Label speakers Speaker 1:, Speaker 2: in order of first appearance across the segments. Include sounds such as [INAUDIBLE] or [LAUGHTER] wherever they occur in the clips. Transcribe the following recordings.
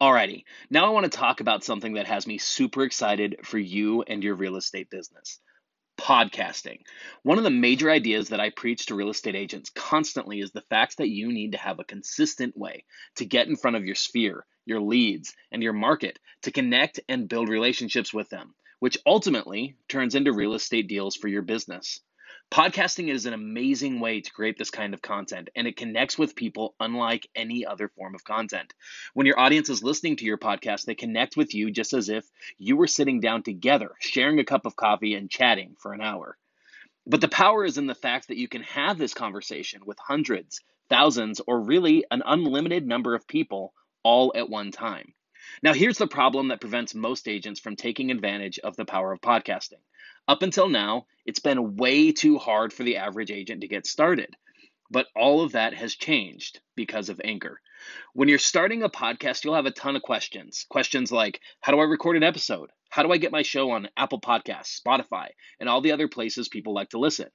Speaker 1: Alrighty, now I want to talk about something that has me super excited for you and your real estate business podcasting. One of the major ideas that I preach to real estate agents constantly is the fact that you need to have a consistent way to get in front of your sphere, your leads, and your market to connect and build relationships with them, which ultimately turns into real estate deals for your business. Podcasting is an amazing way to create this kind of content, and it connects with people unlike any other form of content. When your audience is listening to your podcast, they connect with you just as if you were sitting down together, sharing a cup of coffee and chatting for an hour. But the power is in the fact that you can have this conversation with hundreds, thousands, or really an unlimited number of people all at one time. Now, here's the problem that prevents most agents from taking advantage of the power of podcasting. Up until now, it's been way too hard for the average agent to get started. But all of that has changed because of Anchor. When you're starting a podcast, you'll have a ton of questions. Questions like How do I record an episode? How do I get my show on Apple Podcasts, Spotify, and all the other places people like to listen?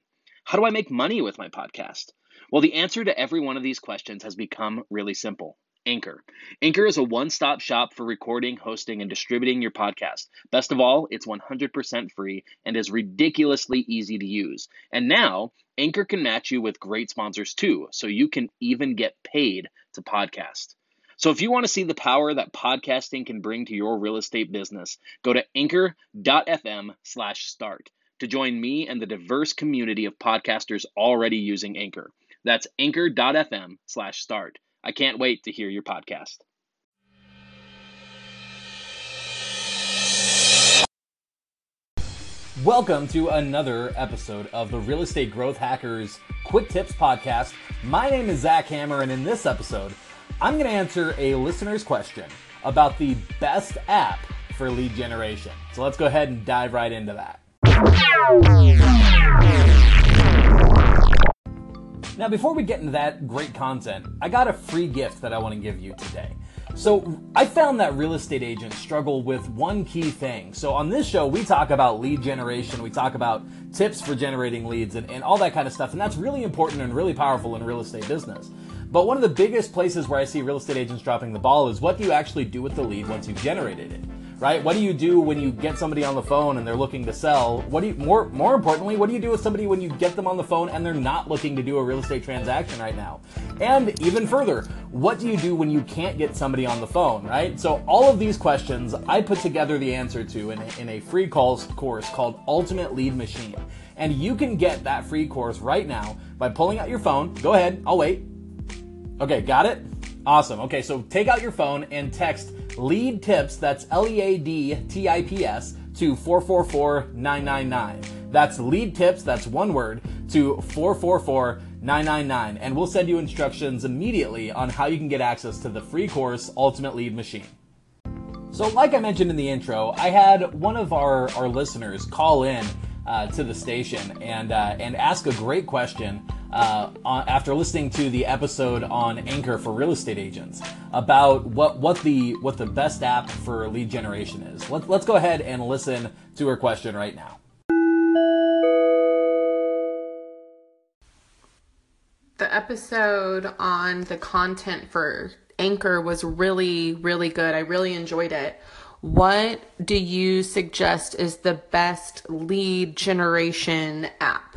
Speaker 1: How do I make money with my podcast? Well, the answer to every one of these questions has become really simple Anchor. Anchor is a one stop shop for recording, hosting, and distributing your podcast. Best of all, it's 100% free and is ridiculously easy to use. And now, Anchor can match you with great sponsors too, so you can even get paid to podcast. So if you want to see the power that podcasting can bring to your real estate business, go to anchor.fm slash start to join me and the diverse community of podcasters already using Anchor. That's anchor.fm slash start. I can't wait to hear your podcast.
Speaker 2: Welcome to another episode of the Real Estate Growth Hackers Quick Tips Podcast. My name is Zach Hammer, and in this episode, I'm going to answer a listener's question about the best app for lead generation. So let's go ahead and dive right into that. Now, before we get into that great content, I got a free gift that I want to give you today. So, I found that real estate agents struggle with one key thing. So, on this show, we talk about lead generation, we talk about tips for generating leads, and, and all that kind of stuff. And that's really important and really powerful in real estate business. But one of the biggest places where I see real estate agents dropping the ball is what do you actually do with the lead once you've generated it? Right? What do you do when you get somebody on the phone and they're looking to sell? What do you more more importantly, what do you do with somebody when you get them on the phone and they're not looking to do a real estate transaction right now? And even further, what do you do when you can't get somebody on the phone, right? So all of these questions I put together the answer to in in a free calls course called Ultimate Lead Machine. And you can get that free course right now by pulling out your phone. Go ahead, I'll wait. Okay, got it? Awesome. Okay, so take out your phone and text lead tips, that's L E A D T I P S, to 444 999. That's lead tips, that's one word, to 444 999. And we'll send you instructions immediately on how you can get access to the free course, Ultimate Lead Machine. So, like I mentioned in the intro, I had one of our, our listeners call in uh, to the station and, uh, and ask a great question uh, after listening to the episode on Anchor for real estate agents about what, what the what the best app for lead generation is. Let, let's go ahead and listen to her question right now.
Speaker 3: The episode on the content for Anchor was really, really good. I really enjoyed it. What do you suggest is the best lead generation app?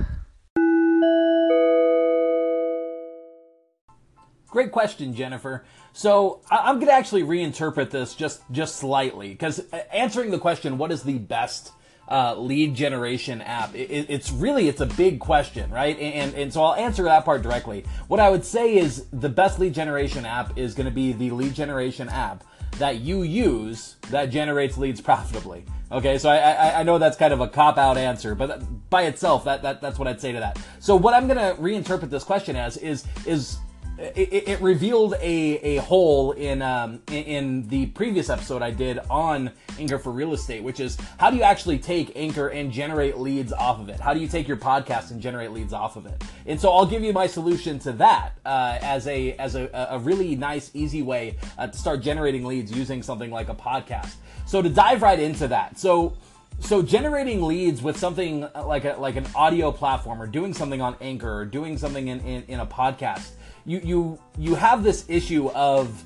Speaker 2: Great question, Jennifer. So I'm going to actually reinterpret this just just slightly because uh, answering the question, what is the best uh, lead generation app? It, it's really it's a big question, right? And and so I'll answer that part directly. What I would say is the best lead generation app is going to be the lead generation app that you use that generates leads profitably. Okay, so I, I, I know that's kind of a cop out answer, but by itself, that, that that's what I'd say to that. So what I'm going to reinterpret this question as is is it, it, revealed a, a hole in, um, in, the previous episode I did on Anchor for real estate, which is how do you actually take Anchor and generate leads off of it? How do you take your podcast and generate leads off of it? And so I'll give you my solution to that uh, as a as a, a really nice, easy way uh, to start generating leads using something like a podcast. So to dive right into that, so so generating leads with something like a like an audio platform or doing something on Anchor or doing something in, in, in a podcast you you you have this issue of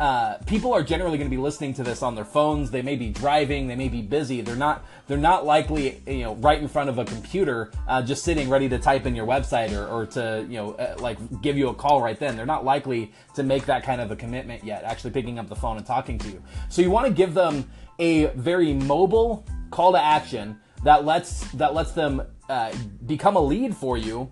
Speaker 2: uh, people are generally going to be listening to this on their phones. They may be driving. They may be busy. They're not. They're not likely, you know, right in front of a computer, uh, just sitting ready to type in your website or, or to, you know, uh, like give you a call right then. They're not likely to make that kind of a commitment yet. Actually, picking up the phone and talking to you. So you want to give them a very mobile call to action that lets that lets them uh, become a lead for you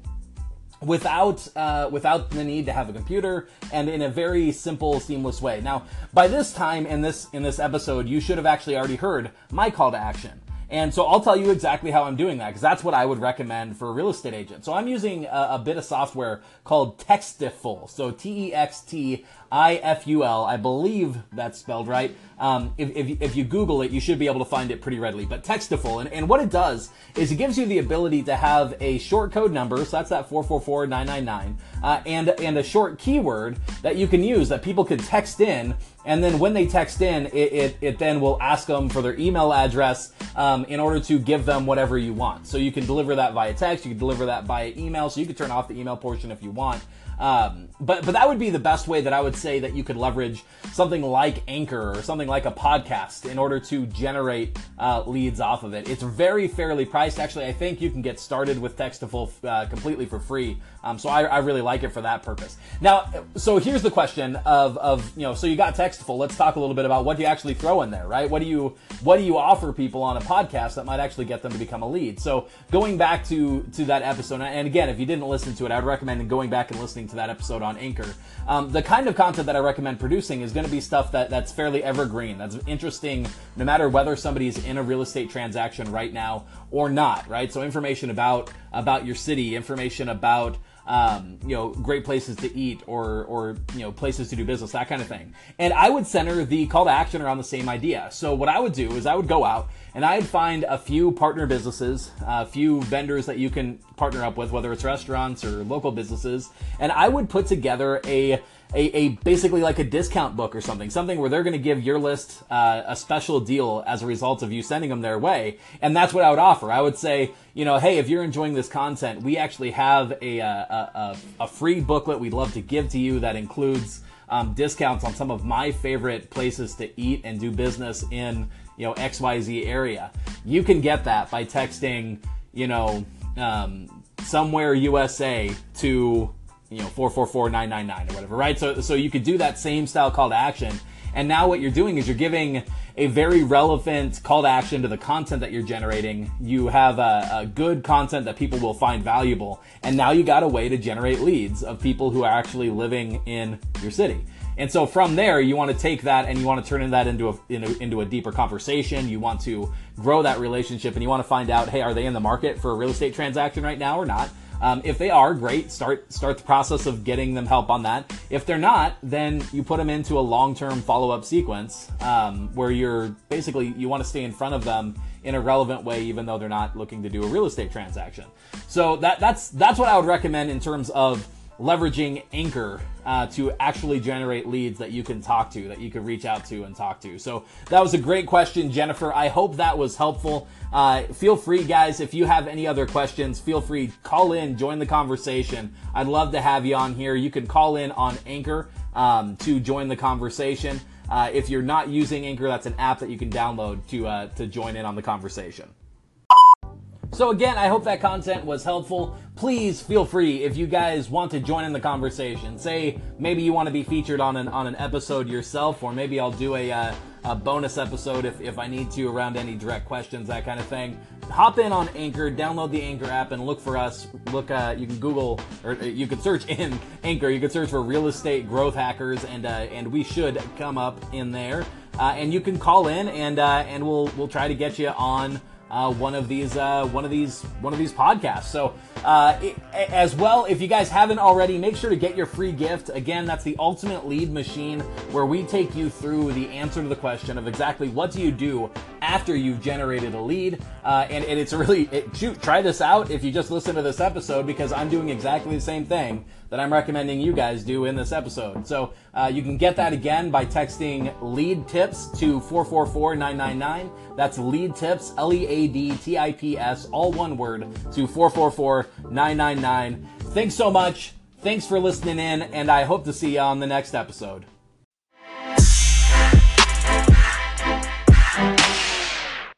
Speaker 2: without uh, without the need to have a computer and in a very simple seamless way. Now by this time in this in this episode you should have actually already heard my call to action and so I'll tell you exactly how I'm doing that because that's what I would recommend for a real estate agent. So I'm using a, a bit of software called Textiful. So T E X T I F U L. I believe that's spelled right. Um, if, if, if, you Google it, you should be able to find it pretty readily. But Textiful, and, and what it does is it gives you the ability to have a short code number, so that's that 444999, uh, and, and a short keyword that you can use that people could text in and then when they text in, it, it, it, then will ask them for their email address um, in order to give them whatever you want. So you can deliver that via text, you can deliver that via email, so you can turn off the email portion if you want. Um, but but that would be the best way that I would say that you could leverage something like Anchor or something like a podcast in order to generate uh, leads off of it. It's very fairly priced. Actually, I think you can get started with Textiful uh, completely for free. Um, so I, I, really like it for that purpose. Now, so here's the question of, of you know, so you got Textiful. Let's talk a little bit about what do you actually throw in there, right? What do you what do you offer people on a podcast that might actually get them to become a lead? So going back to to that episode, and again, if you didn't listen to it, I would recommend going back and listening to that episode on Anchor. Um, the kind of content that I recommend producing is going to be stuff that that's fairly evergreen, that's interesting, no matter whether somebody's in a real estate transaction right now or not, right? So information about about your city, information about um, you know, great places to eat or, or, you know, places to do business, that kind of thing. And I would center the call to action around the same idea. So what I would do is I would go out and I'd find a few partner businesses, a few vendors that you can partner up with, whether it's restaurants or local businesses, and I would put together a a, a, basically like a discount book or something, something where they're going to give your list uh, a special deal as a result of you sending them their way, and that's what I would offer. I would say, you know, hey, if you're enjoying this content, we actually have a a, a, a free booklet we'd love to give to you that includes um, discounts on some of my favorite places to eat and do business in you know XYZ area. You can get that by texting, you know, um, somewhere USA to you know, 444999 or whatever, right? So, so you could do that same style call to action. And now what you're doing is you're giving a very relevant call to action to the content that you're generating. You have a, a, good content that people will find valuable. And now you got a way to generate leads of people who are actually living in your city. And so from there, you want to take that and you want to turn that into a, into, into a deeper conversation. You want to grow that relationship and you want to find out, hey, are they in the market for a real estate transaction right now or not? Um, if they are, great. Start start the process of getting them help on that. If they're not, then you put them into a long term follow up sequence um, where you're basically you want to stay in front of them in a relevant way, even though they're not looking to do a real estate transaction. So that that's that's what I would recommend in terms of leveraging Anchor uh, to actually generate leads that you can talk to, that you can reach out to and talk to. So that was a great question, Jennifer. I hope that was helpful. Uh, feel free, guys, if you have any other questions, feel free, call in, join the conversation. I'd love to have you on here. You can call in on Anchor um, to join the conversation. Uh, if you're not using Anchor, that's an app that you can download to uh, to join in on the conversation. So again, I hope that content was helpful. Please feel free if you guys want to join in the conversation. Say maybe you want to be featured on an on an episode yourself, or maybe I'll do a, uh, a bonus episode if, if I need to around any direct questions, that kind of thing. Hop in on Anchor, download the Anchor app, and look for us. Look, uh, you can Google or uh, you can search [LAUGHS] in Anchor. You can search for real estate growth hackers, and uh, and we should come up in there. Uh, and you can call in, and uh, and we'll we'll try to get you on uh, one of these uh, one of these one of these podcasts. So uh, it, as well, if you guys haven't already, make sure to get your free gift. Again, that's the Ultimate Lead Machine, where we take you through the answer to the question of exactly what do you do after you've generated a lead. Uh, and, and, it's really it, shoot, try this out if you just listen to this episode because I'm doing exactly the same thing that I'm recommending you guys do in this episode. So uh, you can get that again by texting lead tips to 444999. That's lead tips, L E A D T I P S, all one word, to 444999. Thanks so much. Thanks for listening in, and I hope to see you on the next episode.